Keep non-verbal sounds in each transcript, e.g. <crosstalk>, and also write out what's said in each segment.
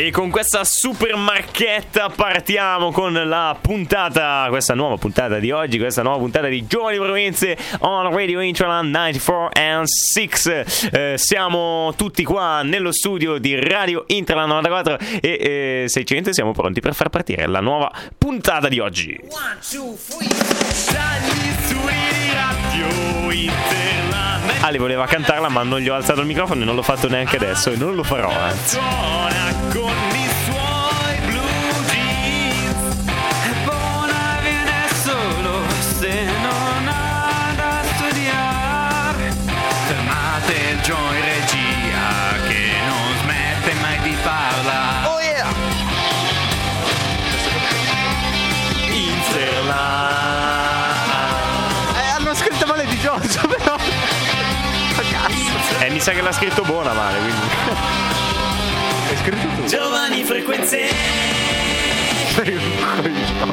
E con questa super marchetta partiamo con la puntata, questa nuova puntata di oggi, questa nuova puntata di Giovani Province on Radio Intraland 94 and 6. Eh, siamo tutti qua nello studio di Radio Intraland 94 e eh, 600 siamo pronti per far partire la nuova puntata di oggi. One, two, three. Ali voleva cantarla ma non gli ho alzato il microfono e non l'ho fatto neanche adesso e non lo farò anzi. Mi sa che l'ha scritto buona male, quindi. Hai scritto tu. Giovani frequenze.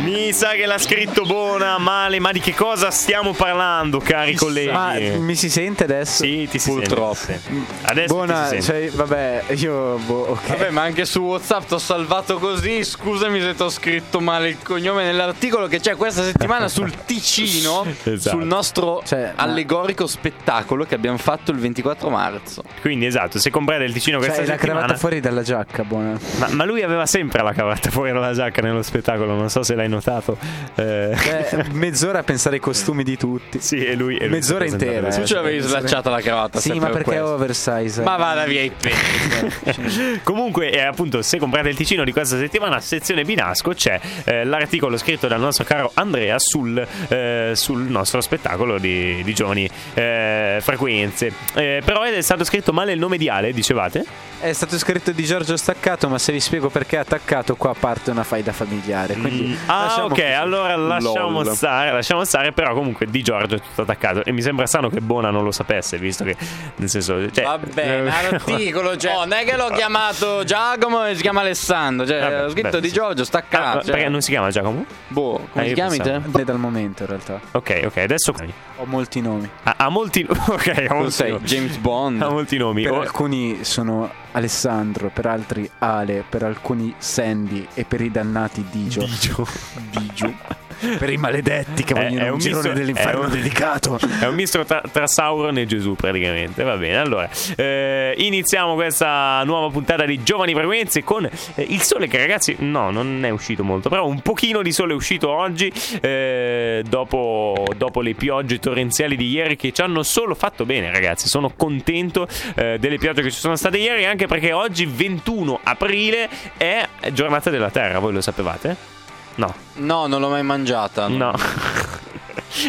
Mi sa che l'ha scritto buona male, ma di che cosa stiamo parlando, cari colleghi? Ma mi si sente adesso? Sì, ti si Purtroppo. sente. sì. Adesso Buona, ti si sente. cioè, vabbè, io. Boh, ok. Vabbè, ma anche su WhatsApp ti ho salvato così. Scusami se ti ho scritto male il cognome nell'articolo che c'è questa settimana sul Ticino, <laughs> Esatto. sul nostro Cioè, ma- allegorico spettacolo che abbiamo fatto il 24 marzo. Quindi esatto, se comprate il ticino questa Cioè, la settimana cravatta fuori dalla giacca, buona. ma, ma lui aveva sempre la cravatta fuori dalla giacca nello spettacolo, non so se l'hai notato. Eh, Eh, mezz'ora a pensare ai costumi di tutti. sì, e lui, e lui mezz'ora intera. Tu ce l'avevi slacciata la cravatta. Sì, ma per perché è oversize? Ma vada via i pezzi. <laughs> Comunque, eh, appunto, se comprate il Ticino di questa settimana, sezione Binasco, c'è eh, l'articolo scritto dal nostro caro Andrea sul, eh, sul nostro spettacolo di, di giovani eh, frequenze. Eh, però è stato scritto male il nome di Ale, dicevate? È stato scritto di Giorgio Staccato, ma se vi spiego perché è attaccato, qua parte una faida familiare. Quindi Ah, ok, così. allora lasciamo Lol. stare, lasciamo stare, però comunque di Giorgio è tutto attaccato. E mi sembra strano che Bona non lo sapesse, visto che, nel senso, cioè, Vabbè, l'articolo, <laughs> cioè, non è che l'ho chiamato Giacomo e si chiama Alessandro. Cioè, Vabbè, ho scritto beh, di. Giorgio, Ah, staccato. cioè. perché non si chiama Giacomo? Boh, come Eh, ti chiami pensavo. te? È dal momento, in realtà. Ok, ok, adesso Ho molti nomi. ha, ha molti <laughs> Ok, Tu molti sei nomi. James Bond. Ha molti nomi. Per Oh, alcuni sono Alessandro, per altri Ale, per alcuni Sandy e per i dannati Digio. Digio. Digio. <laughs> per i maledetti che È- vogliono è un un girone dell'inferno è un- dedicato. <laughs> È un misto tra, tra Sauron e Gesù praticamente, va bene. Allora, eh, iniziamo questa nuova puntata di Giovani Frequenze con eh, il sole che ragazzi, no, non è uscito molto, però un pochino di sole è uscito oggi eh, dopo, dopo le piogge torrenziali di ieri che ci hanno solo fatto bene ragazzi. Sono contento eh, delle piogge che ci sono state ieri anche perché oggi 21 aprile è giornata della Terra, voi lo sapevate? No. No, non l'ho mai mangiata. No. <laughs>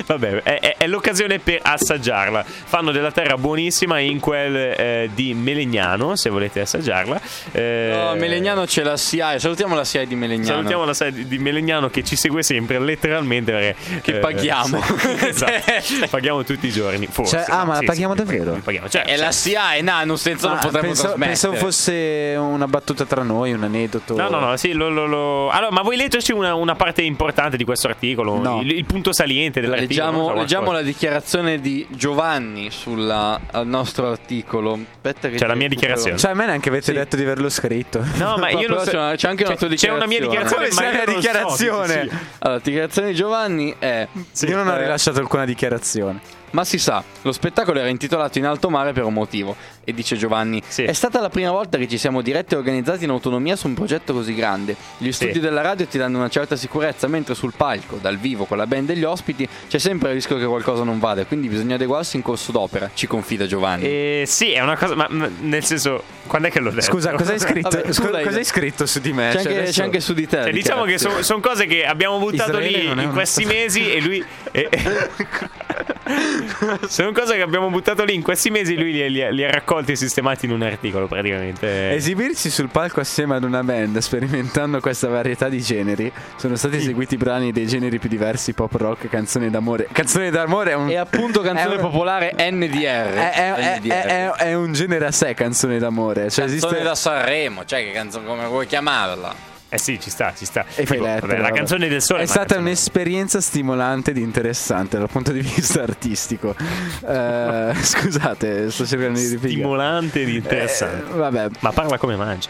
Vabbè, è, è- è l'occasione per assaggiarla. Fanno della terra buonissima in quel eh, di Melegnano, se volete assaggiarla. Eh, No, Melegnano c'è la SIAE. Salutiamo la SIAE di Melegnano. Salutiamo la sede di Melegnano che ci segue sempre, letteralmente. Perché, Che paghiamo. <laughs> esatto, <laughs> paghiamo tutti i giorni. Forse, Cioè, ah, ma la sì, paghiamo sì, davvero? Paghiamo, certo, È la certo. SIAE, Nano, senza non Ah, potremmo penso- trasmettere. pensavo fosse una battuta tra noi, un aneddoto. No, no, no, sì, lo, lo- lo- Allora, ma vuoi leggerci una, una parte importante di questo articolo? No. Il, il punto saliente dell'articolo? Leggiamo, so, leggiamo la dichiarazione di Giovanni sulla- al nostro articolo. Aspetta che Cioè, la mia dichiarazione. Cioè, a me neanche avete Sì. detto di averlo scritto. No, ma io lo so. c'è- c'è anche una tua C'è una mia dichiarazione. dichiarazione. Come ma c'è una so dichiarazione? che ci sia. Allora, la dichiarazione di Giovanni è: Io non ho Eh, rilasciato alcuna dichiarazione. Ma si sa, lo spettacolo era intitolato In alto mare per un motivo. E dice Giovanni: Sì. È stata la prima volta che ci siamo diretti e organizzati in autonomia su un progetto così grande. Gli studi Sì. della radio ti danno una certa sicurezza, mentre sul palco, dal vivo, con la band e gli ospiti, c'è sempre il rischio che qualcosa non vada. Quindi bisogna adeguarsi in corso d'opera. Ci confida Giovanni. Eh, sì, è una cosa, ma, ma nel senso, quando è che l'ho detto? Scusa, cosa hai <laughs> scritto? Vabbè, Scu- cosa hai scritto su di me? C'è, Cioè, anche, adesso- c'è anche su di te. Cioè, diciamo che sono dichiarazione. cose che abbiamo buttato Israele lì in questi mesi e lui. <laughs> e- <laughs> sono cose che abbiamo buttato lì in questi mesi lui li, li ha- li ha raccolti e sistemati in un articolo praticamente. Esibirsi sul palco assieme ad una band sperimentando questa varietà di generi sono stati eseguiti brani dei generi più diversi pop rock, canzoni d'amore. Canzoni d'amore è un E appunto canzone <laughs> è un- popolare NDR. è, è- è- NDR. è- è un genere a sé canzone d'amore. Cioè canzone esiste da Sanremo, cioè che canzone come vuoi chiamarla? Eh sì, ci sta, ci sta. E Tipo, lettere, vabbè, la canzone del sole. È stata un'esperienza stimolante ed interessante dal punto di vista artistico. Eh, <laughs> scusate, sto cercando di ripiegare. stimolante ed interessante. Eh, vabbè, Ma parla come mangia.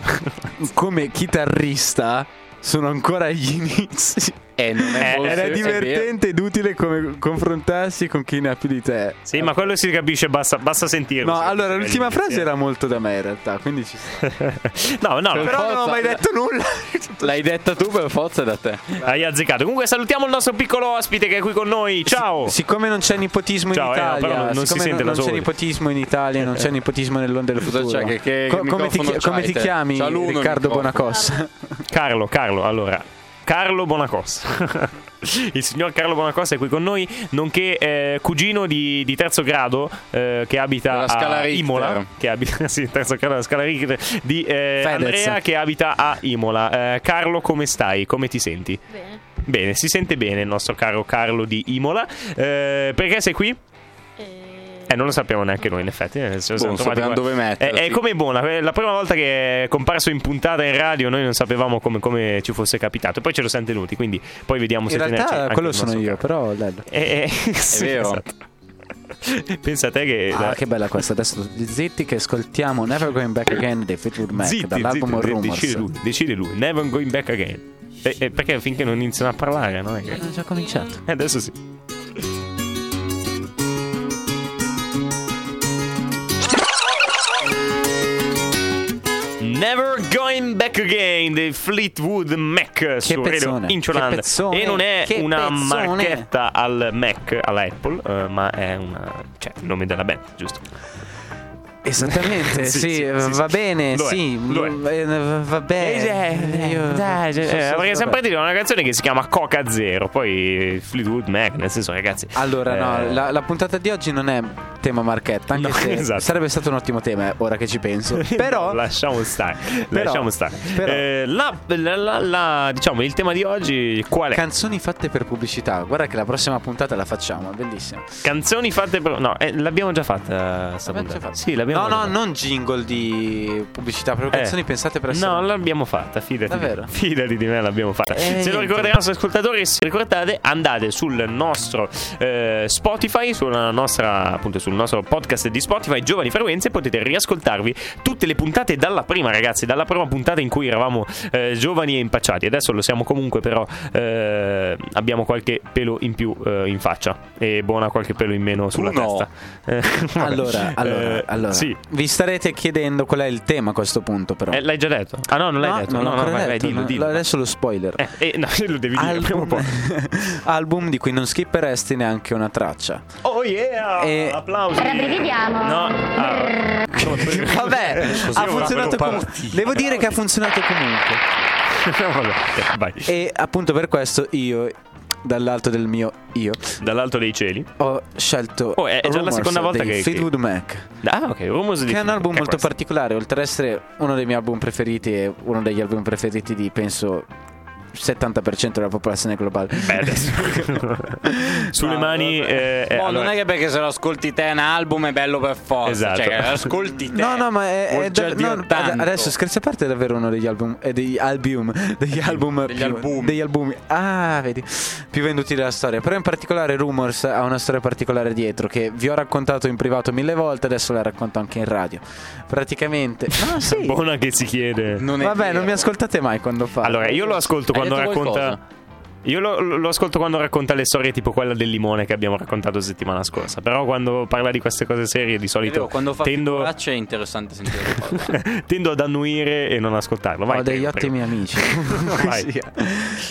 come chitarrista sono ancora agli inizi. Eh, non è Eh, Era divertente ed utile come confrontarsi con chi ne ha più di te. sì, ma quello si capisce, basta, basta sentirlo. No, si allora l'ultima frase era molto da me in realtà, quindi ci sta. <laughs> no, no, Per però Però non ho forza. mai detto nulla. <laughs> L'hai detta tu per forza da te. hai azzeccato. Comunque salutiamo il nostro piccolo ospite che è qui con noi. Ciao. Siccome non c'è nepotismo Ciao, in eh, Italia, però non- non si sente non, da c'è soli. nepotismo in Italia, non c'è nepotismo nell'onda del Cosa futuro. c'è? Che- che Co- come, ti, come ti chiami? Riccardo. Bonacossa. <laughs> Carlo, Carlo, allora. Carlo Bonacossa. <laughs> Il signor Carlo Bonacossa è qui con noi, nonché eh, cugino di, di terzo grado eh, che abita a. Imola. Che abita, <laughs> sì, terzo grado della scala Richter di eh. Andrea che abita a Imola. Eh, Carlo, come stai? Come ti senti? Bene. Bene, si sente bene il nostro caro Carlo di Imola. Eh, perché sei qui? Eh, Eh, non lo sappiamo neanche noi, in effetti. eh, lo siamo Boh, trovati sappiamo dove mettersi. È, è come buona. eh, La prima volta che è comparso in puntata in radio, noi non sapevamo come, come ci fosse capitato. E poi ce lo siamo tenuti. Quindi poi vediamo se In tenerci realtà anche quello il sono io, caro. però bello. Eh, eh, <laughs> sì, vero. esatto. <laughs> Pensa a te che. Ah, che bella questa. Adesso zitti che ascoltiamo Never Going Back Again dei Fleetwood Mac Zitti, dall'album zitti, Rumors. decide lui, decide lui. Never going back again. Eh, eh, perché finché non iniziano a parlare, no? È che- Hanno già cominciato. Eh, adesso sì. Never Going Back Again dei Fleetwood Mac su Radio pezzone, Incholand che pezzone, e non è che una pezzone. marchetta al Mac, all'Apple eh, ma è una, cioè, il nome della band giusto Esattamente, <laughs> Sì, sì, sì, va bene, Lo è, sì, lo è. mm, eh, va bene. Io- dai, so- eh, perché partiti da una canzone che si chiama Coca Zero poi Fleetwood Mac nel senso ragazzi Allora, no, eh, la, la puntata di oggi non è tema marchetta, anche No, se esatto. sarebbe stato un ottimo tema, eh, ora che ci penso. <laughs> Però, lasciamo stare. <laughs> Però- lasciamo stare. però- Eh, la, la- la- diciamo, il tema di oggi qual è? canzoni fatte per pubblicità. Guarda che la prossima puntata la facciamo, bellissima. Canzoni fatte per. No, eh, l'abbiamo già fatta. sta L'abbiamo fatta. Sì, l'abbiamo No, no, non jingle di pubblicità, proprio Eh. canzoni pensate per essere. No, l'abbiamo fatta, fidati. Davvero? Di, fidati di me, l'abbiamo fatta. Eh, se lo ricordate nostri ascoltatori, se ricordate, andate sul nostro eh, Spotify, sulla nostra, appunto, sul nostro podcast di Spotify, Giovani Frequenze, potete riascoltarvi tutte le puntate dalla prima, ragazzi, dalla prima puntata in cui eravamo eh, giovani e impacciati. Adesso lo siamo comunque, però eh, abbiamo qualche pelo in più eh, in faccia e buona qualche pelo in meno sulla no. testa. Eh. <laughs> Allora, allora, Eh, allora. Sì. Vi starete chiedendo qual è il tema a questo punto, però. Eh, l'hai già detto? Ah, no, non l'hai no, detto. non no, no, vai, vai, dillo, no, dillo. Adesso lo spoiler. Eh, eh, no, <laughs> lo devi dire prima o album, poi. <laughs> album di cui non skipperesti neanche una traccia. Oh yeah! E- Applausi! Rabbrividiamo. No, ah. Vabbè, ha funzionato comunque. Devo dire che ha funzionato comunque. <laughs> Vabbè. E appunto per questo io, dall'alto del mio io, Dall'alto dei cieli. ho scelto Oh, è- è già la seconda volta che- Fleetwood Mac. Ah, ok, Rumors Che è un album molto particolare, oltre ad essere uno dei miei album preferiti e uno degli album preferiti di penso 70% della popolazione globale. Beh, adesso. <laughs> Sulle No, mani. eh, eh, Oh, allora- non è che perché se lo ascolti te un album è bello per forza. Esatto. Cioè, ascolti <laughs> te. No, no, ma è, è già da- no, tanto. adesso scherzi a parte è davvero uno degli album eh, degli album <laughs> degli album Degli più- album. degli albumi ah vedi più venduti della storia però in particolare Rumors ha una storia particolare dietro che vi ho raccontato in privato mille volte adesso la racconto anche in radio praticamente no sì Buona che si chiede. Non è vabbè vero. non mi ascoltate mai quando fa Allora, io lo ascolto Hai quando detto racconta. qualcosa? Io lo, lo ascolto quando racconta le storie tipo quella del limone che abbiamo raccontato settimana scorsa. Però quando parla di queste cose serie di solito Vedo, quando fa tendo, è interessante sentire <laughs> tendo ad annuire e non ascoltarlo. Vai, ho degli prego, ottimi prego. amici. <laughs> Sì.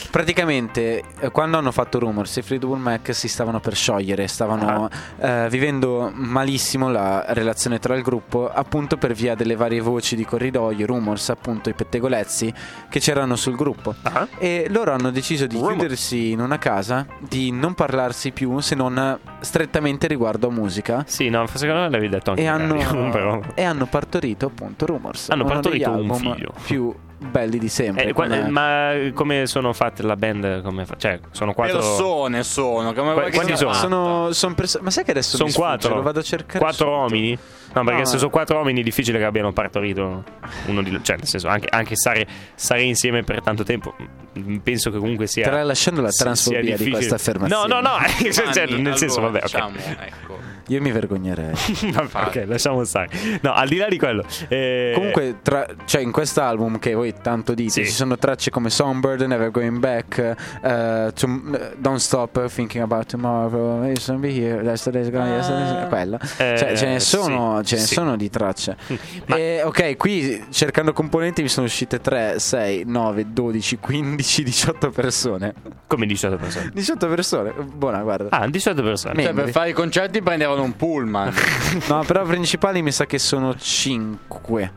praticamente eh, quando hanno fatto Rumors i Fleetwood Mac si stavano per sciogliere stavano eh, vivendo malissimo la relazione tra il gruppo appunto per via delle varie voci di corridoio Rumors appunto i pettegolezzi che c'erano sul gruppo Ah, e loro hanno deciso di Rumors. Chiudersi in una casa di non parlarsi più se non strettamente riguardo a musica Sì, no, secondo me l'avevi detto anche e hanno, <laughs> però. e hanno partorito appunto Rumors Hanno partorito un figlio. più belli di sempre. Eh, come- ma come sono fatte la band? Come fa- cioè, sono quattro. Persone sono. Come che quanti sono? sono, son perso- ma sai che adesso Sono quattro. Lo vado a cercare. Quattro subito. uomini? No, perché No, se eh. sono quattro uomini è difficile che abbiano partorito uno di loro. Cioè, nel senso, anche, anche stare, stare insieme per tanto tempo, mm, penso che comunque sia. Tralasciando la transfobia di questa affermazione. No, no, no, <laughs> cioè, cioè, nel senso, allora, vabbè, ok. diciamo, ecco. Io mi vergognerei. <laughs> Vabbè, ok, lasciamo stare. No, al di là di quello. eh, Comunque, tra- cioè, in quest'album che voi tanto dite, Sì. ci sono tracce come Songbird, Never Going Back, eh, to- Don't Stop Thinking About Tomorrow, It's Gonna Be Here, Yesterday's Gone, Yesterday's quella. Eh, cioè, ce ne sono, sì, ce ne sì. sono di tracce. <laughs> Ma- E, ok, qui cercando componenti mi sono uscite 3, 6, 9, 12, 15, 18 persone. Come 18 persone. 18 persone? Buona, guarda. Ah, 18 persone. Cioè, per fare i concerti prendevano un pullman. <laughs> No, però principali mi sa che sono 5.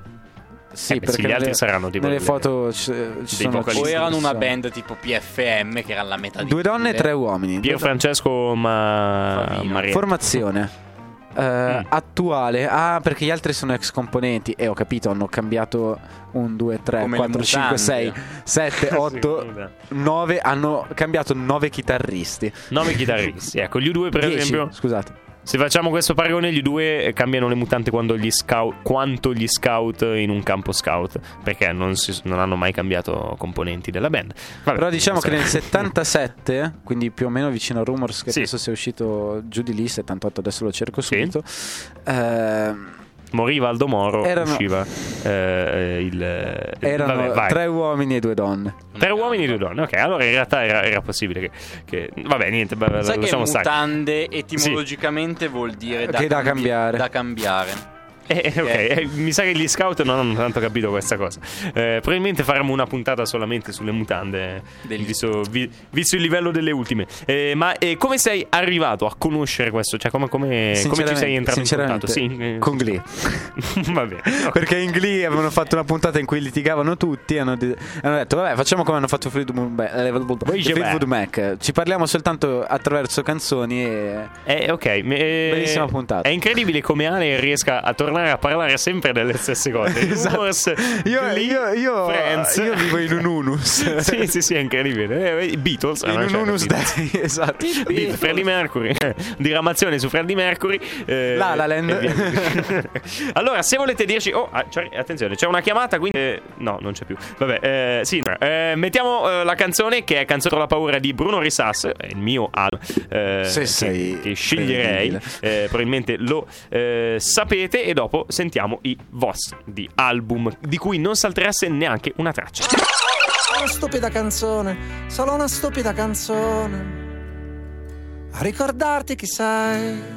Sì, Eh beh, sì, perché gli altri nelle, saranno tipo nelle delle- foto ci, ci sono o erano una band tipo PFM, che era la metà di Due donne e tre uomini. Pier Francesco Ma... Maria. Formazione. eh, Mm. attuale ah perché gli altri sono ex componenti e ho capito hanno cambiato 1 2 3 Come le 4 5 6 mutande. 7 8 <laughs> vabbè. 9 hanno cambiato 9 chitarristi 9 chitarristi. Ecco, gli U2 per 10 esempio. scusate Se facciamo questo paragone, gli U2 eh, cambiano le mutante gli scout, quanto gli scout in un campo scout. Perché non, si- non hanno mai cambiato componenti della band. Vabbè, però diciamo che nel so. 77 quindi più o meno vicino a Rumors che Sì. penso sia uscito giù di lì 78 adesso lo cerco Sì. subito ehm, Moriva Aldo Moro, Erano- usciva eh, il. erano vabbè, vai. tre uomini e due donne Tre uomini e due donne. Ok, allora in realtà era, era possibile che, che- Vabbè, niente, beh, Sai che lasciamo stare. mutande etimologicamente vuol dire Che da cambi- cambiare. Da cambiare. Eh, ok, eh, mi sa che gli scout non hanno tanto capito questa cosa. Eh, probabilmente faremo una puntata solamente sulle mutande, visto, vi- visto il livello delle ultime. Eh, ma eh, come sei arrivato a conoscere questo? Cioè, come, come- come ci sei entrato in contatto? Sì, eh, con Glee <laughs> Va bene. Perché in Glee avevano fatto una puntata in cui litigavano tutti e hanno, de- hanno detto vabbè facciamo come hanno fatto Fleetwood Mac, eh, Mac. Ci parliamo soltanto attraverso canzoni e... Eh, ok, me- eh, Bellissima puntata. È incredibile come Ale riesca a tornare a parlare sempre delle stesse cose. <laughs> Esatto. Rumors, Io, Glee, io, io, io vivo in un unus <laughs> sì, sì, sì, è incredibile. Eh, I Beatles. In eh, un cioè, unus Beatles. dei- <laughs> esatto Di Freddie Mercury, diramazione su Freddie Mercury. eh, La La Land. allora, se volete dirci, oh, ah, attenzione, c'è una chiamata. Quindi, eh, no, non c'è più. Vabbè, eh, sì, eh, mettiamo eh, la canzone che è Canzone la paura di Bruno Risas. Il mio album eh, Se che, sei che sceglierei. Eh, probabilmente lo eh, sapete. E dopo sentiamo i vostri di album di cui non saltereste neanche una traccia. Una stupida canzone, solo una stupida canzone. A ricordarti chi sei.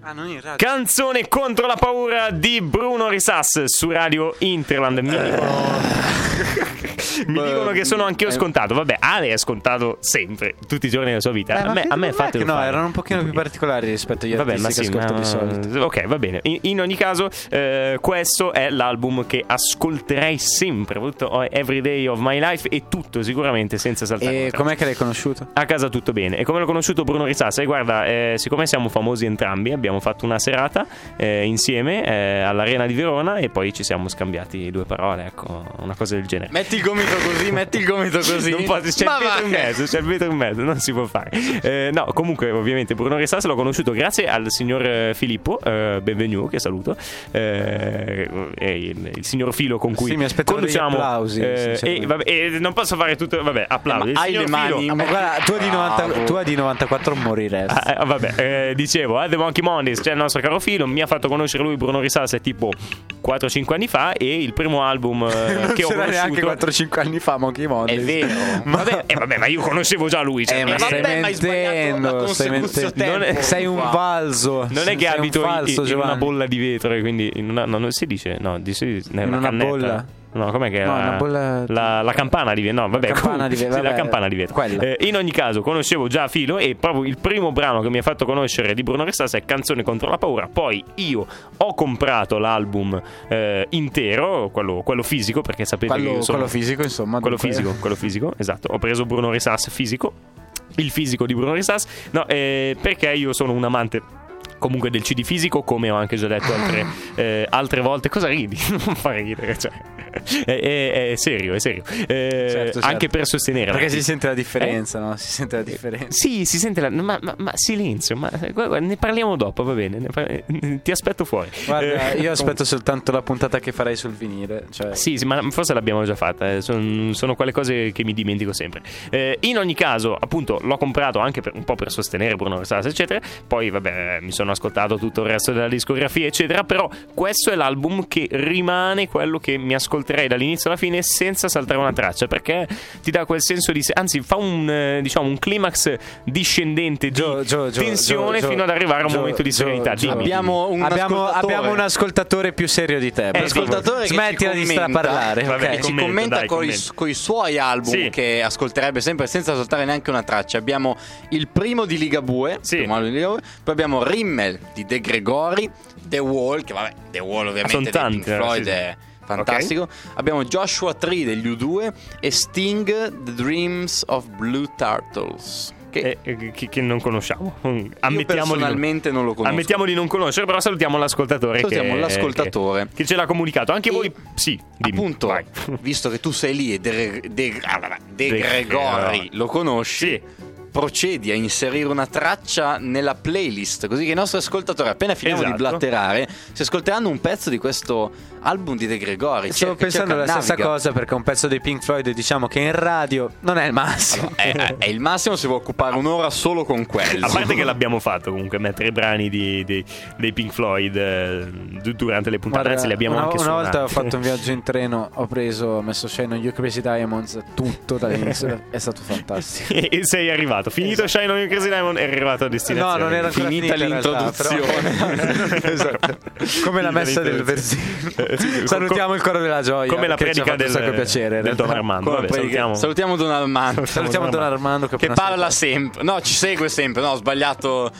Ah non in radio Canzone contro la paura di Bruno Risas su Radio Interland. Mi dicono, <laughs> mi dicono che sono anch'io scontato. Vabbè, Ale è scontato sempre, tutti i giorni della sua vita. Eh, a me, a me Mac no, erano un pochino più particolari rispetto agli Vabbè, artisti sì, che ascolto ma- di solito Ok, va bene. In, in ogni caso, eh, questo è l'album che ascolterei sempre. tutto- Every Day of My Life e tutto sicuramente senza saltare. E com'è che l'hai conosciuto? A casa tutto bene. E come l'ho conosciuto Bruno Risassa? E guarda, eh, siccome siamo famosi entrambi, abbiamo fatto una serata eh, insieme eh, all'Arena di Verona e poi ci siamo scambiati due parole, ecco, una cosa del genere. Metti il gomito così, metti il gomito così. Non può- c'è Ma il vetro in mezzo, c'è il vetro in mezzo, non si può fare. Eh, no, comunque, ovviamente, Bruno Ressas l'ho conosciuto grazie al signor eh, Filippo eh, Benvenu, che saluto, eh, e il, il signor Filo con cui Sì, mi aspettavo conduciamo. applausi, eh, e, vabbè, e non posso fare tutto, vabbè, applausi. Eh, hai le mani? Ah, ma guarda, tu di, 90 Bravo. tu di 94 moriresti. Ah, eh, vabbè, eh, dicevo, a The Monkey Mondays c'è il nostro caro Filo, mi ha fatto conoscere lui Bruno Risas tipo 4-5 anni fa e il primo album eh, <laughs> che ho conosciuto 4-5 anni fa Monkey Mondays. È vero. <laughs> Vabbè, eh, vabbè, ma io conoscevo già lui. Cioè, Eh, ma stai ma mentendo, stai mentendo. sei un valso. Non è che abito un in- falso, in, una bolla di vetro quindi in una, no, non si dice, no, di, si- nella una cannetta. bolla? No, com'è che è No, la, bolla- la, la campana di vetro? No, vabbè, campana comunque, di vetro, sì, la campana di quella. Eh, in ogni caso, conoscevo già Filo e proprio il primo brano che mi ha fatto conoscere di Bruno Restas è Canzone contro la paura. Poi io ho comprato l'album eh, intero, quello, quello fisico, perché sapete che Quello, io sono quello fisico, insomma. quello dunque. fisico, quello fisico, esatto. Ho preso Bruno Risas fisico, il fisico di Bruno Risas. No, eh, perché io sono un amante. Comunque del CD fisico, come ho anche già detto altre, <laughs> eh, altre volte. Cosa ridi? <laughs> Non fa ridere, cioè. È, è- è serio, è serio. Eh, Certo, certo. Anche per sostenere. Perché si sente la differenza, no? Si sente la differenza. Sì, si sente la. Ma, ma- ma silenzio, ma guarda, ne parliamo dopo, va bene. ne par- <laughs> ti aspetto fuori. Guarda, Eh, io aspetto soltanto la puntata che farai sul vinile. Cioè, Sì, sì, ma forse l'abbiamo già fatta. eh, son- sono quelle cose che mi dimentico sempre. Eh, in ogni caso, appunto, l'ho comprato anche per, un po' per sostenere Bruno Versace, eccetera. Poi, vabbè, mi sono ascoltato tutto il resto della discografia, eccetera. Però questo è l'album che rimane quello che mi ascolterei dall'inizio alla fine senza saltare una traccia. Perché ti dà quel senso di. Anzi, fa un, eh, diciamo, un climax discendente di Gio, Gio, Gio, tensione fino ad arrivare a un momento di serenità. Abbiamo un abbiamo, ascoltatore. abbiamo un ascoltatore più serio di te. per ascoltatore Smettila ci di straparlare. Vabbè, ok? che ci commenta, commenta dai, coi, commenta. coi suoi album Sì. che ascolterebbe sempre senza saltare neanche una traccia. Abbiamo il primo di Ligabue, Sì. il primo album di Ligabue, poi abbiamo Rimmel di De Gregori, The Wall, che vabbè, The Wall ovviamente sono dei tanti, Pink eh, Floyd sì, sì. è fantastico. Abbiamo Joshua Tree degli U2 e Sting The Dreams of Blue Turtles. Che Eh, che, che non conosciamo. Mm, <laughs> Ammettiamo di non- personalmente non lo conosco. Ammettiamo di non conoscere, però salutiamo l'ascoltatore. Salutiamo che, l'ascoltatore. Che, ce l'ha comunicato. Anche E- voi, sì, dimmi. Appunto, Vai. visto che tu sei lì e De, De- ah, De De Gregori Gregori. lo conosci, Sì. Procedi a inserire una traccia nella playlist, così che i nostri ascoltatori, appena finiamo Esatto. di blatterare, si ascolteranno un pezzo di questo album di De Gregori. Stavo Cerca- pensando cerca, la stessa naviga. cosa perché un pezzo dei Pink Floyd diciamo che in radio non è il massimo. È, è- è il massimo si può occupare un'ora solo con quello. A parte che l'abbiamo fatto comunque, mettere i brani di- di- dei Pink Floyd eh, du- durante le puntate, anzi li abbiamo una, anche una suonati. volta ho fatto un viaggio in treno, ho preso, ho messo on You Crazy Diamonds, tutto dall'inizio, è stato <laughs> fantastico. e sei arrivato. Finito Shine on You Crazy Diamond, è arrivato a No, destinazione. non era ancora Finita finita realtà, l'introduzione. <laughs> esatto. Come la messa del versino. Eh, Salutiamo il coro della gioia. Come la predica del, sacco piacere. del Don. Armando. Vabbè, salutiamo. Salutiamo Don Armando. Salutiamo Don Armando che, Che parla salutato. sempre, no, ci segue sempre. No, ho sbagliato.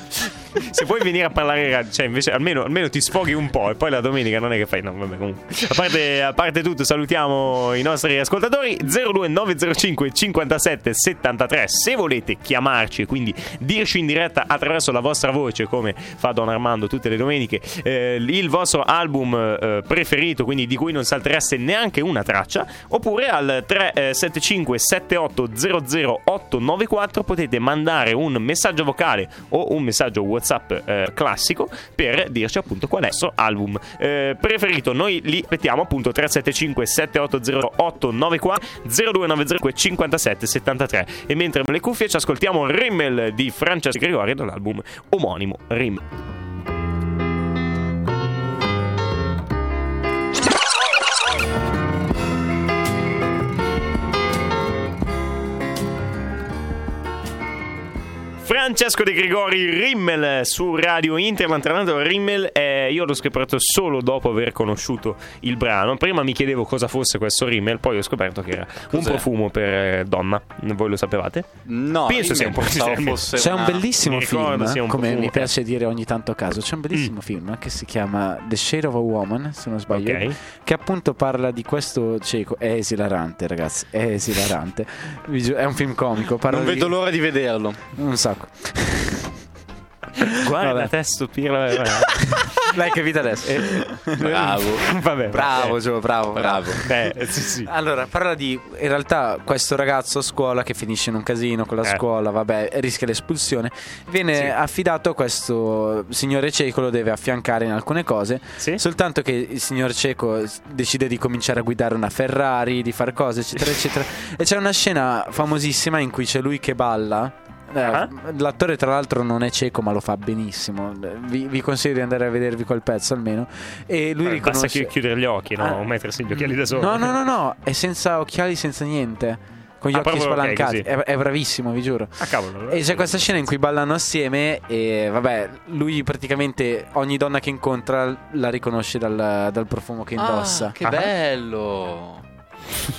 Se puoi venire a parlare in radio, cioè invece almeno, almeno ti sfoghi un po' e poi la domenica non è che fai. No, vabbè, comunque. A parte, a parte tutto, salutiamo i nostri ascoltatori 02905 57 73. Se volete chiamarci e quindi dirci in diretta attraverso la vostra voce, come fa Don Armando tutte le domeniche, eh, il vostro album eh, preferito, quindi di cui non saltereste neanche una traccia, oppure al 375 7800 894 potete mandare un messaggio vocale o un messaggio WhatsApp eh, classico per dirci appunto qual è il vostro album eh, preferito. Noi li aspettiamo appunto 375 7800 894 0290 57 73 e mentre le cuffie ci ascoltiamo Rimmel di Francesco Gregori dall'album omonimo Rimmel. Francesco De Gregori Rimmel su Radio Interland. Tra l'altro, Rimmel eh, io l'ho scoperto solo dopo aver conosciuto il brano. Prima mi chiedevo cosa fosse questo Rimmel, poi ho scoperto che era un Cos'è? profumo per eh, donna. Voi lo sapevate? No, Penso sia un fosse C'è un una- bellissimo mi film, un come profumo, mi piace dire ogni tanto a caso, c'è un bellissimo film che si chiama The Shade of a Woman, se non sbaglio, Ok. che appunto parla di questo cieco, è esilarante ragazzi, è esilarante, <laughs> è un film comico, parla Non di- vedo l'ora di vederlo. un sacco. Guarda Vabbè. te stupirla. Dai che vita adesso. Bravo. Vabbè, Bravo vabbè. Gio, bravo, bravo. Eh, sì, sì. Allora, parla di in realtà questo ragazzo a scuola che finisce in un casino con la Eh. scuola, vabbè, rischia l'espulsione. Viene Sì. affidato a questo signore cieco, lo deve affiancare in alcune cose. Sì? Soltanto che il signor cieco decide di cominciare a guidare una Ferrari, di fare cose, eccetera, eccetera. E c'è una scena famosissima in cui c'è lui che balla. Eh, Ah. L'attore, tra l'altro, non è cieco, ma lo fa benissimo. Vi, vi consiglio di andare a vedervi quel pezzo almeno. E lui Basta riconosce. chi- chiudere gli occhi, no? Ah. O mettersi gli occhiali da solo. No, no, no, no, è senza occhiali, senza niente. Con gli Ah, occhi spalancati. così. è, è bravissimo, vi giuro. Ah, cavolo. E c'è questa scena in cui ballano assieme e vabbè, lui praticamente ogni donna che incontra la riconosce dal, dal profumo che indossa. Ah, che Ah. bello.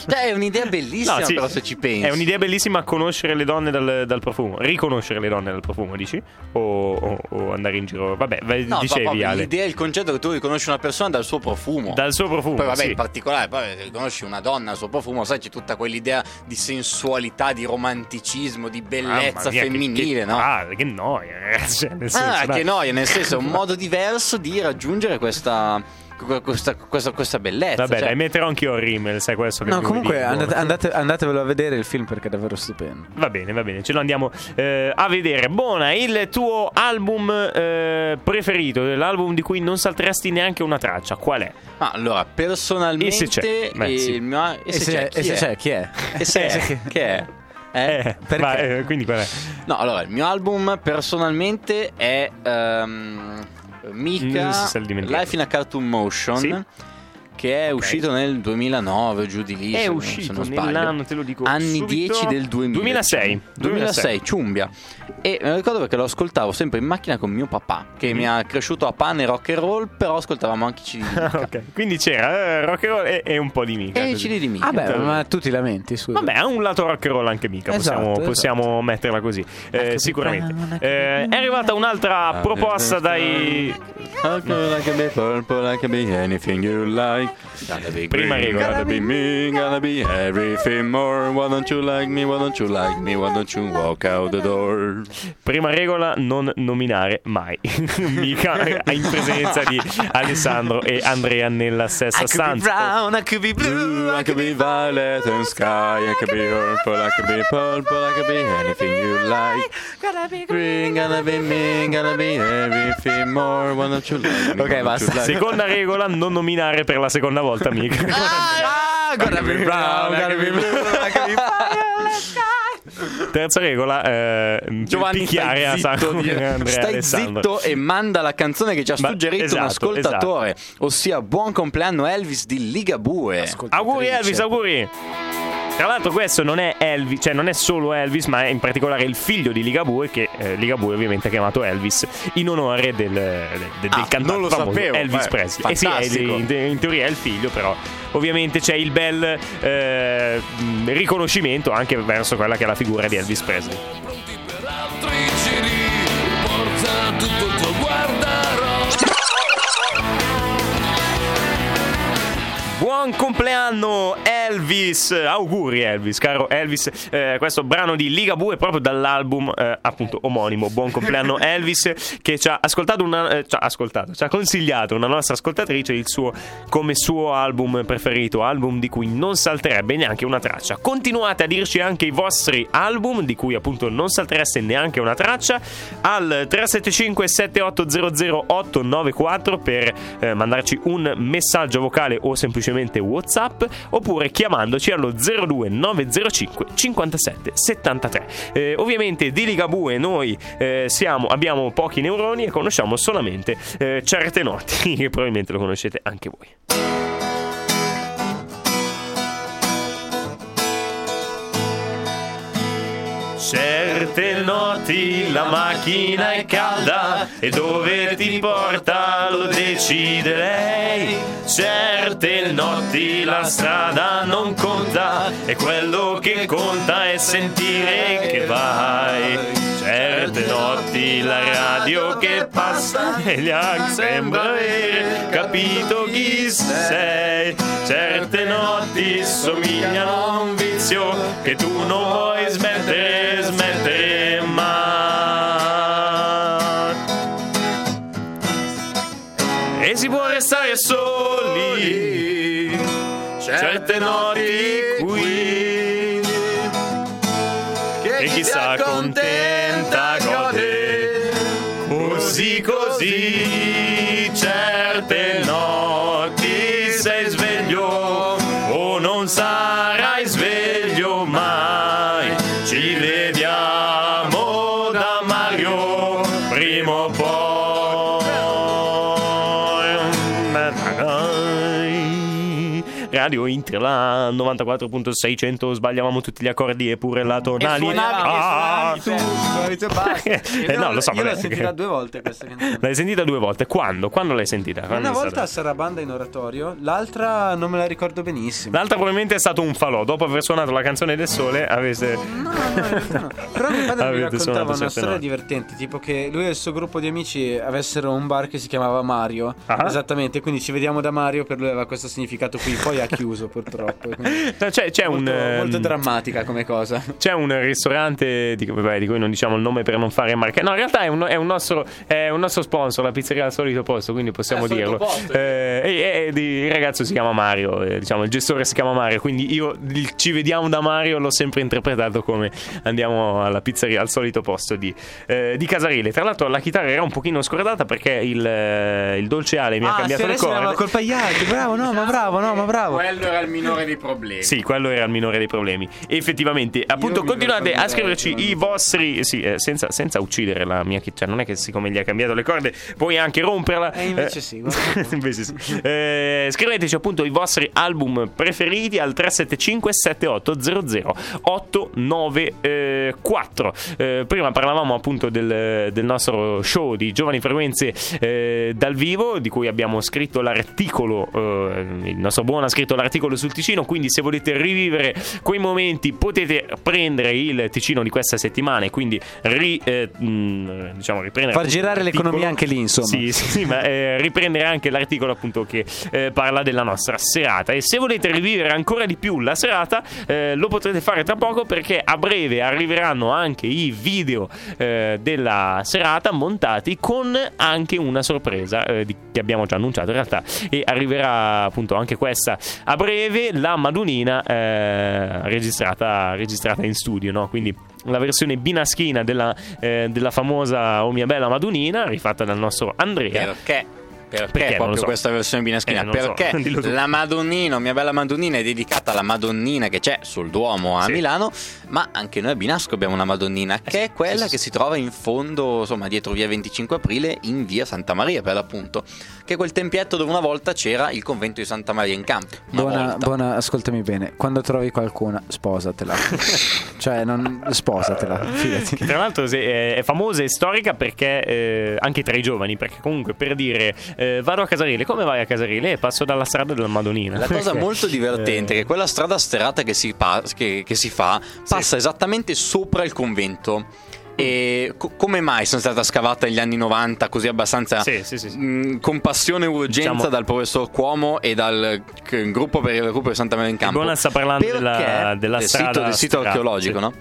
Cioè, è un'idea bellissima, No, sì, però, se ci pensi. È un'idea bellissima conoscere le donne dal, dal profumo. Riconoscere le donne dal profumo, dici? O, o- o andare in giro. Vabbè, vai- No, dicevi proprio Ale. l'idea, il concetto che tu riconosci una persona dal suo profumo. Dal suo profumo. Poi vabbè, sì. in particolare, poi riconosci una donna dal suo profumo, sai, c'è tutta quell'idea di sensualità, di romanticismo, di bellezza mia, che- femminile, che, no? Ah, che noia, ragazzi. Cioè, nel senso, Ah, dai. che noia, nel senso, è un <laughs> modo diverso di raggiungere questa, que- questa, questa, questa bellezza. Vabbè, cioè- dai, metterò anch'io il rimmel, sai questo che No, comunque dico. andate- andate- andatevelo a vedere il film perché è davvero stupendo. Va bene, va bene, ce lo andiamo eh, a vedere. Buona, il tuo album eh, preferito, l'album di cui non salteresti neanche una traccia, qual è? Ah, allora, personalmente E se c'è? Beh, sì. il mio e se, c'è, e chi se è? c'è, chi è? E se <laughs> Eh. che è? Eh? Eh, perché? ma, eh, quindi qual è? No, allora, il mio album personalmente è ehm, Mika Mm, dimenticando. Life in a Cartoon Motion. Sì. Che è uscito nel 2009, giù di lì. È se non- uscito se non sbaglio. nell'anno, te lo dico Anni subito. 10 del 2000. 2006. 2006, ciumbia. E me lo ricordo perché lo ascoltavo sempre in macchina con mio papà, che mi ha cresciuto a pane rock and roll, però ascoltavamo anche CD di <laughs> Mika. ok, quindi c'era eh, rock and roll e, e un po' di mica. E i così. CD di Mika. Ah beh, ma tu ti lamenti, scusa. Vabbè, ha un lato rock and roll anche mica, possiamo, Esatto, possiamo metterla così, eh, sicuramente. Eh, è arrivata un'altra proposta dai... Like a purple, anything you like. Prima regola. Gotta be me, gotta be everything more. Why don't you like me? Why don't you like me? Why don't you walk out the door? Prima regola, non nominare mai <laughs> mica <laughs> in presenza di Alessandro e Andrea nella stessa stanza. brown, I could be blue, I could be violet and sky. I could be purple, I could be purple, I could be anything you like. Gotta be green, gotta be me, gotta be everything more. Why don't you like me? Ok, basta. Seconda regola, non nominare per la seconda volta mica. <laughs> Ah, gotta be brown, gotta be blue, I could be Terza regola, eh, Giovanni, picchiare a zitto, Andrea e stai Alessandro. zitto e manda la canzone che ci ha suggerito esatto, un ascoltatore, ossia Buon compleanno Elvis di Ligabue. Auguri Elvis, auguri! Tra l'altro questo non è Elvis, cioè non è solo Elvis, ma è in particolare il figlio di Ligabue, che eh, Ligabue ovviamente ha chiamato Elvis in onore del, del, del Ah, cantante famoso sapevo, Elvis beh, Presley. Eh sì, è- in, teoria è il figlio, però ovviamente c'è il bel eh, riconoscimento anche verso quella che è la figura di Elvis Presley. Buon compleanno Elvis, auguri Elvis, caro Elvis, Eh, questo brano di Ligabue proprio dall'album eh, appunto omonimo, Buon compleanno <laughs> Elvis, che ci ha ascoltato, una, eh, ci ha ascoltato, ci ha consigliato una nostra ascoltatrice il suo come suo album preferito, album di cui non salterebbe neanche una traccia. Continuate a dirci anche i vostri album di cui appunto non saltereste neanche una traccia al 375 7800 894 per eh, mandarci un messaggio vocale o semplicemente WhatsApp oppure chiamandoci allo 02 905 57 73. Eh, ovviamente di Ligabue noi eh, siamo, abbiamo pochi neuroni e conosciamo solamente eh, certe noti <laughs> che probabilmente lo conoscete anche voi. Certe notti la macchina è calda e dove ti porta lo decide lei. Certe notti la strada non conta e quello che conta è sentire che vai. Certe notti la radio che passa e gli sembra aver capito chi sei. Certe notti somigliano a un vizio che tu non vuoi Radio Interla 94.600 sbagliavamo tutti gli accordi e pure la tonalità Eh, no, lo so, Io l'ho sentita due volte questa canzone. L'hai sentita due volte? Quando? Quando l'hai sentita? Quando Una volta stata? a Sarabanda in oratorio, l'altra non me la ricordo benissimo. L'altra probabilmente è stato un falò. Dopo aver suonato la canzone del sole, avesse. No, no, realtà no. Però mio padre mi raccontava una storia note. divertente, tipo che lui e il suo gruppo di amici avessero un bar che si chiamava Mario. Ah. Esattamente, quindi ci vediamo da Mario, per lui aveva questo significato qui. Poi a chiuso <laughs> purtroppo. quindi No, <laughs> C'è, c'è un, molto, molto ehm, drammatica come cosa. C'è un ristorante di, vabbè, di cui non diciamo il nome per non fare marche. No, in realtà è un, è un nostro, è un nostro sponsor, la pizzeria al solito posto, quindi possiamo dirlo. posto, Eh, e- e di- il ragazzo si chiama Mario, eh, diciamo, il gestore si chiama Mario, quindi io il ci vediamo da Mario l'ho sempre interpretato come andiamo alla pizzeria al solito posto di, eh, di Casarile. Tra l'altro la chitarra era un pochino scordata perché il, eh, il dolce Ale mi ha cambiato le corde. colpa agli altri. Bravo, no, ma bravo, no, ma bravo. Quello era il minore dei problemi. Sì, quello era il minore dei problemi. E effettivamente, appunto, continuate a scriverci i vostri. Sì, eh, senza, senza uccidere la mia chitarra. Cioè, non è che siccome gli ha cambiato le corde, puoi anche romperla. E invece Eh, sì, <laughs> invece sì. Eh, scriveteci appunto i vostri album preferiti al 375 7800 894. Eh, prima parlavamo appunto del, del nostro show di Giovani Frequenze eh, dal vivo, di cui abbiamo scritto l'articolo. eh, il nostro buon ha scritto l'articolo sul Ticino. Quindi, se volete rivivere quei momenti, potete prendere il Ticino di questa settimana e quindi ri- eh, mh, diciamo, riprendere Far girare l'economia anche lì, insomma. Sì, sì, sì, ma eh, riprendere anche l'articolo appunto che eh, parla della nostra serata. E se volete rivivere ancora di più la serata, eh, lo potrete fare tra poco perché a breve arriveranno anche i video eh, della serata montati con anche una sorpresa eh, di- che abbiamo già annunciato in realtà. E arriverà appunto anche questa a breve, la Madunina eh, registrata, registrata in studio, no? Quindi la versione binaschina della, eh, della famosa O mia bella Madunina, rifatta dal nostro Andrea. Perché? Perché, Perché? Proprio so. questa versione binaschina? Eh, so. Perché <laughs> tu. la Madonnina, mia bella Madonnina, è dedicata alla Madonnina che c'è sul Duomo a Sì. Milano, ma anche noi a Binasco abbiamo una Madonnina che è quella che si trova in fondo, insomma, dietro via 25 aprile, in via Santa Maria per l'appunto, che è quel tempietto dove una volta c'era il convento di Santa Maria in campo. Buona, buona, ascoltami bene. Quando trovi qualcuna, sposatela. <laughs> cioè, non, sposatela, fidati. Che tra l'altro se- è, famosa e storica perché eh, anche tra i giovani, perché comunque per dire eh, vado a Casarile, come vai a Casarile? E passo dalla strada della Madonnina. La cosa <laughs> Perché, molto divertente è che quella strada sterrata che si, pa- che- che si fa passa esattamente sopra il convento. E co- come mai sono stata scavata negli anni 90 così abbastanza Sì, sì, sì, mh, con passione e urgenza Diciamo- dal professor Cuomo e dal c- gruppo per il recupero di Santa Maria in Campo? Buona sta parlando Perché- della- della del strada sito, del sito sterrata, archeologico, no?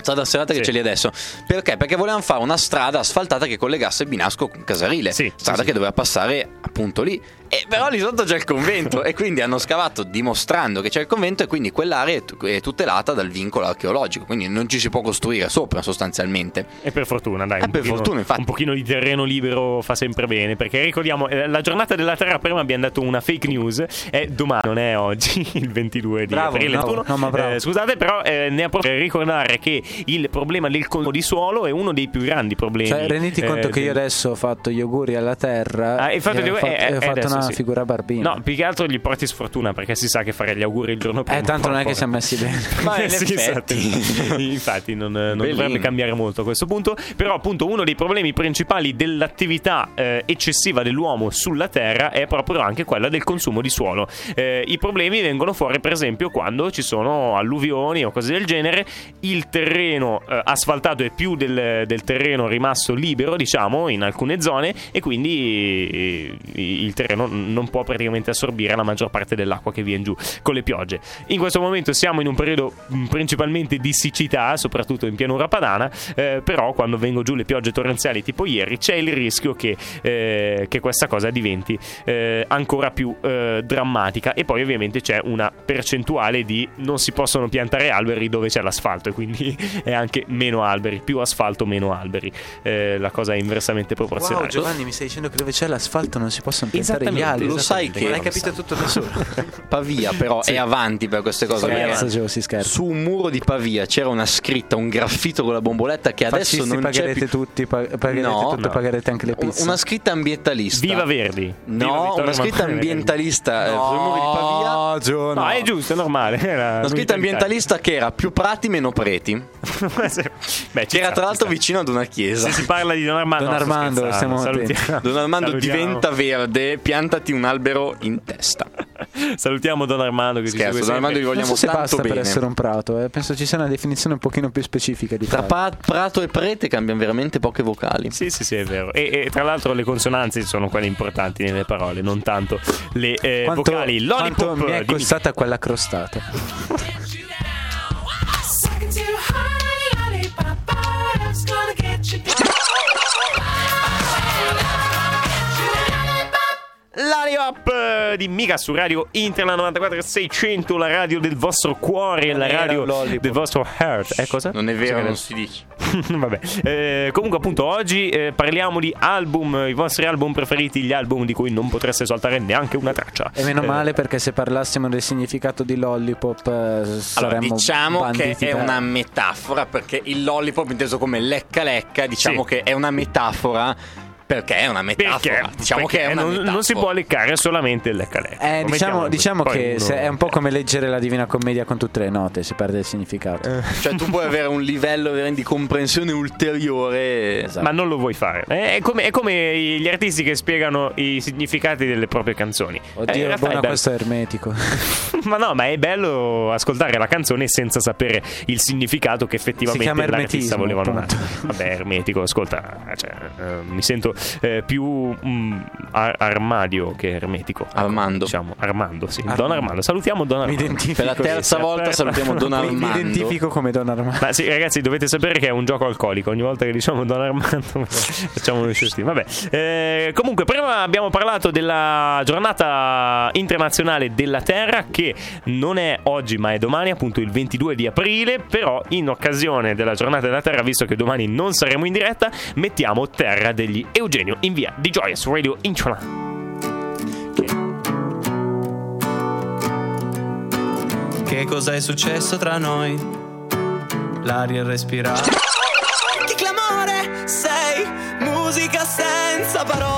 Strada sterrata che Sì. c'è lì adesso. Perché? Perché volevano fare una strada asfaltata che collegasse Binasco con Casarile. Sì, strada sì, che doveva passare appunto lì. E però lì sotto c'è il convento e quindi hanno scavato dimostrando che c'è il convento e quindi quell'area è, tu- è tutelata dal vincolo archeologico, quindi non ci si può costruire sopra sostanzialmente. E per fortuna, dai. Eh, un per pochino- fortuna, infatti. Un pochino di terreno libero fa sempre bene. Perché ricordiamo, eh, la giornata della Terra prima abbiamo dato una fake news. È domani, non è oggi, <laughs> il 22 di Bravo, aprile. bravo. 21. No, ma bravo. Eh, scusate, però eh, ne approfitto per ricordare che il problema del consumo di suolo è uno dei più grandi problemi. Cioè, renditi eh, conto che io adesso ho fatto gli auguri alla terra Ah, infatti, e ho eh, fatto, eh, e ho fatto una sì. figura barbina. No, più che altro gli porti sfortuna perché si sa che fare gli auguri il giorno prima. eh, tanto non è che siamo messi bene. <laughs> Ma in Sì, esatto. <laughs> infatti non, non dovrebbe cambiare molto a questo punto però appunto uno dei problemi principali dell'attività eh, eccessiva dell'uomo sulla terra è proprio anche quella del consumo di suolo Eh, i problemi vengono fuori per esempio quando ci sono alluvioni o cose del genere il terreno eh, asfaltato è più del, del terreno rimasto libero diciamo in alcune zone e quindi eh, il terreno non può praticamente assorbire la maggior parte dell'acqua che viene giù con le piogge. In questo momento siamo in un periodo mh, principalmente di siccità, soprattutto in pianura padana, eh, però quando vengono giù le piogge torrenziali tipo ieri c'è il rischio che, eh, che questa cosa diventi eh, ancora più eh, drammatica. E poi ovviamente c'è una percentuale di non si possono piantare alberi dove c'è l'asfalto e quindi <laughs> è anche meno alberi, più asfalto meno alberi, Eh, la cosa è inversamente proporzionale. Wow, Giovanni, mi stai dicendo che dove c'è l'asfalto non si possono piantare gli alberi. lo sai che- Non hai capito tutto da solo. <laughs> Pavia però è avanti per queste cose. perché Scherzo, Gio, si scherza. Su un muro di Pavia c'era una scritta, un graffito con la bomboletta che adesso Fascisti non c'è pagherete più. tutti, pa- pagherete No, tutto, no. pagherete anche le pizze. Una scritta ambientalista. Viva Verdi! Viva No, Vittorio una scritta ambientalista eh, sul muro di Pavia. No, Gio, No, è giusto, è normale. <laughs> Era Una scritta ambientalista che era più prati meno preti. <laughs> Beh, Che era tra l'altro vicino ad una chiesa. Se si parla di Don Armando, Don no, Armando, stiamo. Don Armando diventa verde, piantati un albero in testa. <laughs> Salutiamo Don Armando che ci Scherzo, segue Don Armando vi Non vogliamo so se tanto basta bene. per essere un prato, eh. penso ci sia una definizione un pochino più specifica di Tra prato. pa- prato e prete cambiano veramente poche vocali. Sì, sì, sì, è vero. E, e tra l'altro le consonanze sono quelle importanti nelle parole, non tanto le eh, Quanto, vocali. Lollipop quanto mi è costata quella crostata? <laughs> Eh, di Mica su Radio Interland 94600, la radio del vostro cuore, la radio del vostro heart. Eh, cosa? Non è vero, Sì, non si dice. <laughs> Vabbè, Eh, comunque appunto oggi eh, parliamo di album, i vostri album preferiti, gli album di cui non potreste saltare neanche una traccia. E meno Eh, male perché se parlassimo del significato di lollipop eh, Allora, saremmo diciamo che è da- una metafora perché il lollipop inteso come lecca lecca, diciamo Sì. che è una metafora perché è una metafora. Perché? diciamo Perché che è una non, metafora. non si può leccare solamente il lecca lecca. Eh, diciamo, diciamo che uno- se- è un po' come leggere la Divina Commedia con tutte le note, si perde il significato. Cioè tu puoi avere un livello di comprensione ulteriore. Esatto. Ma non lo vuoi fare. Eh, È come, è come gli artisti che spiegano i significati delle proprie canzoni. Eh, Oddio, realtà è buono bello. questo è ermetico. <laughs> Ma no, ma è bello ascoltare la canzone senza sapere il significato che effettivamente l'artista ermetismo, voleva appunto. dare. Vabbè, ermetico, ascolta, cioè, eh, mi sento eh, più mm, ar- armadio che ermetico. Ecco, Armando. Diciamo, Armando, sì. Armando. Don Armando. Salutiamo Don Mi Armando. identifico, Per la terza Sì, volta salutiamo Don mi, mi Armando. identifico come Don Armando. Ma sì, ragazzi, dovete sapere che è un gioco alcolico. Ogni volta che diciamo Don Armando, <laughs> facciamo uno sciottino. Vabbè, Eh, comunque, prima abbiamo parlato della giornata internazionale della Terra, che non è oggi, ma è domani, appunto il 22 di aprile. Però, in occasione della giornata della Terra, visto che domani non saremo in diretta, mettiamo Terra degli Eugenio in via di Gioia su Radio Inchola. Che cosa è successo tra noi? L'aria respirata. Che clamore sei, musica senza parole.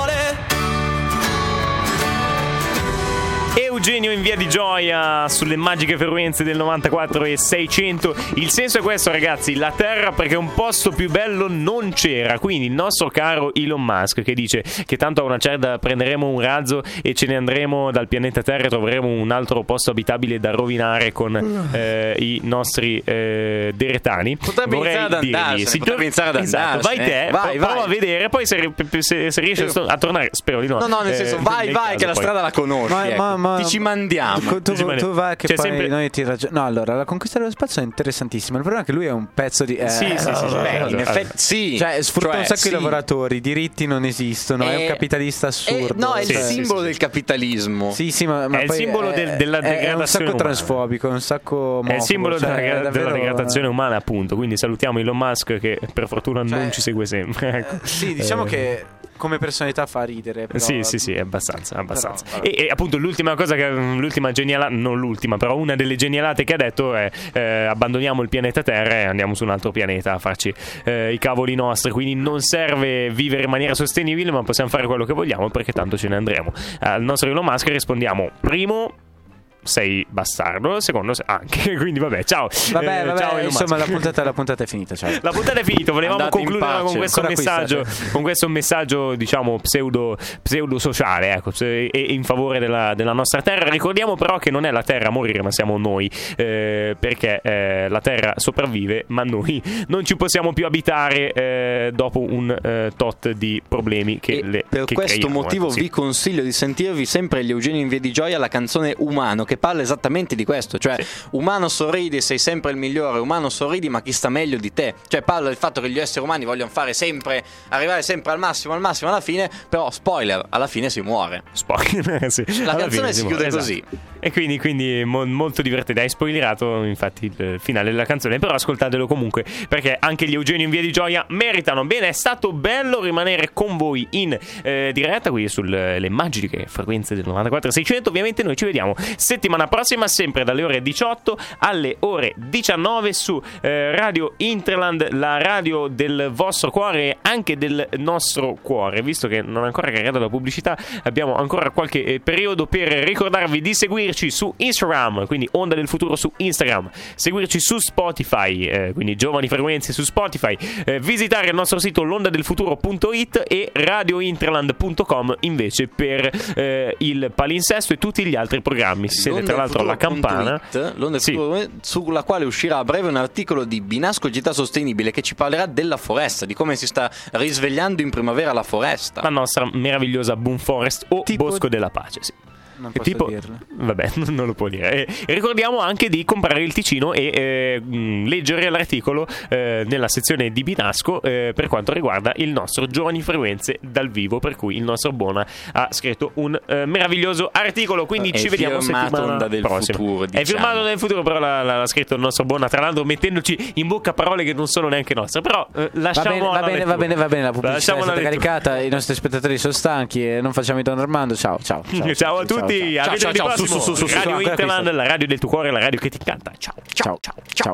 Eugenio in via di gioia sulle magiche frequenze del 94 e 600. Il senso è questo, ragazzi: la Terra, perché un posto più bello non c'era. Quindi il nostro caro Elon Musk che dice che tanto a una certa prenderemo un razzo e ce ne andremo dal pianeta Terra e troveremo un altro posto abitabile da rovinare con eh, i nostri eh, deretani. Potrebbe Vorrei iniziare ad dirgli, andarsene, si potrebbe iniziare ad esatto, vai te, Vai, prova vai. a vedere, poi se, se, se riesci a tornare, spero di no. No, no, nel Eh, senso, vai, nel vai, caso che la poi. strada la conosci. Ma- ecco. ma- ma- Ti ci mandiamo. Tu, tu- tu vai che C'è poi sempre- noi ti ragion- No, allora, la conquista dello spazio è interessantissima. Il problema è che lui è un pezzo di. eh, Sì, sì, sì, sì. Beh, Allora, in effetti sì. Cioè, sfrutta Cioè, un sacco sì. di lavoratori, i diritti non esistono, è un Eh, capitalista Eh, assurdo. no, è Sì, il sì, simbolo sì, del capitalismo. Sì, sì, ma, ma È il simbolo del- della è- È un degradazione sacco umana. transfobico, è un sacco. È il simbolo della, cioè, della davvero- degradazione umana, appunto. Quindi salutiamo Elon Musk che per fortuna non Cioè, ci segue sempre. ecco. Sì, diciamo Eh, che come personalità fa ridere. Però... Sì, sì, sì, abbastanza, abbastanza. Però, e, e appunto l'ultima cosa che l'ultima genialata, non l'ultima, però una delle genialate che ha detto è eh, abbandoniamo il pianeta Terra e andiamo su un altro pianeta a farci eh, i cavoli nostri, quindi non serve vivere in maniera sostenibile, ma possiamo fare quello che vogliamo perché tanto ce ne andremo. Al nostro Elon Musk rispondiamo primo sei bastardo, secondo se- anche, <laughs> quindi vabbè, ciao. Vabbè, Eh, vabbè, ciao, insomma, la puntata, la puntata è finita. Ciao. La puntata è finita, volevamo Andate concludere con questo Ancora qui messaggio, state. con questo messaggio, diciamo, pseudo, pseudo sociale, ecco, se- e in favore della, della nostra terra. Ricordiamo però che non è la terra a morire, ma siamo noi, eh, perché eh, la terra sopravvive, ma noi non ci possiamo più abitare eh, dopo un eh, tot di problemi che E le per che questo creiamo, motivo ecco, sì. vi consiglio di sentirvi sempre gli Eugenio in Via di Gioia la canzone Umano che parla esattamente di questo, cioè umano sorridi, sei sempre il migliore, umano sorridi ma chi sta meglio di te, cioè parla del fatto che gli esseri umani vogliono fare sempre, arrivare sempre al massimo, al massimo alla fine, però spoiler, alla fine si muore. Spoiler, <laughs> sì. La Alla canzone fine si muore, chiude esatto. E quindi, quindi mo- molto divertente. Hai spoilerato infatti il finale della canzone. Però ascoltatelo comunque. Perché anche gli Eugenio in via di gioia meritano. Bene, è stato bello rimanere con voi in eh, diretta qui sulle magiche frequenze del 94-600. Ovviamente noi ci vediamo settimana prossima, sempre dalle ore 18 alle ore 19 su eh, Radio Interland, la radio del vostro cuore e anche del nostro cuore. Visto che non è ancora caricata la pubblicità, abbiamo ancora qualche eh, periodo per ricordarvi di seguirci seguirci su Instagram, quindi Onda del Futuro su Instagram, seguirci su Spotify, eh, quindi Giovani Frequenze su Spotify, eh, visitare il nostro sito londadelfuturo.it e radiointerland.com invece per eh, il palinsesto e tutti gli altri programmi. Si sente tra l'altro la campana. L'onda del Sì. futuro, sulla quale uscirà a breve un articolo di Binasco Città Sostenibile che ci parlerà della foresta, di come si sta risvegliando in primavera la foresta. La nostra meravigliosa Boom Forest o Tipo- Bosco della Pace, sì. Non posso tipo, dirlo. vabbè, <laughs> non lo può dire. E ricordiamo anche di comprare il Ticino e eh, leggere l'articolo eh, nella sezione di Binasco eh, per quanto riguarda il nostro Giovani Frequenze dal vivo. Per cui il nostro Bona ha scritto un eh, meraviglioso articolo. Quindi È ci vediamo settimana del prossima. Futuro, È diciamo. firmato nel futuro, però l'ha, l'ha scritto il nostro Bona. Tra l'altro, mettendoci in bocca parole che non sono neanche nostre. Però eh, Va lasciamo bene, va bene, va bene, va bene, la pubblicità è Lasciamo stata caricata, i nostri spettatori sono stanchi e non facciamo i Don Armando. Ciao, ciao. Ciao, <laughs> Ciao, a tutti, ciao, a Ciao, ciao, ciao, prossimo. su, su, su, su, Radio Interland, la radio del tuo cuore, la radio che ti canta. Ciao, ciao, ciao, ciao.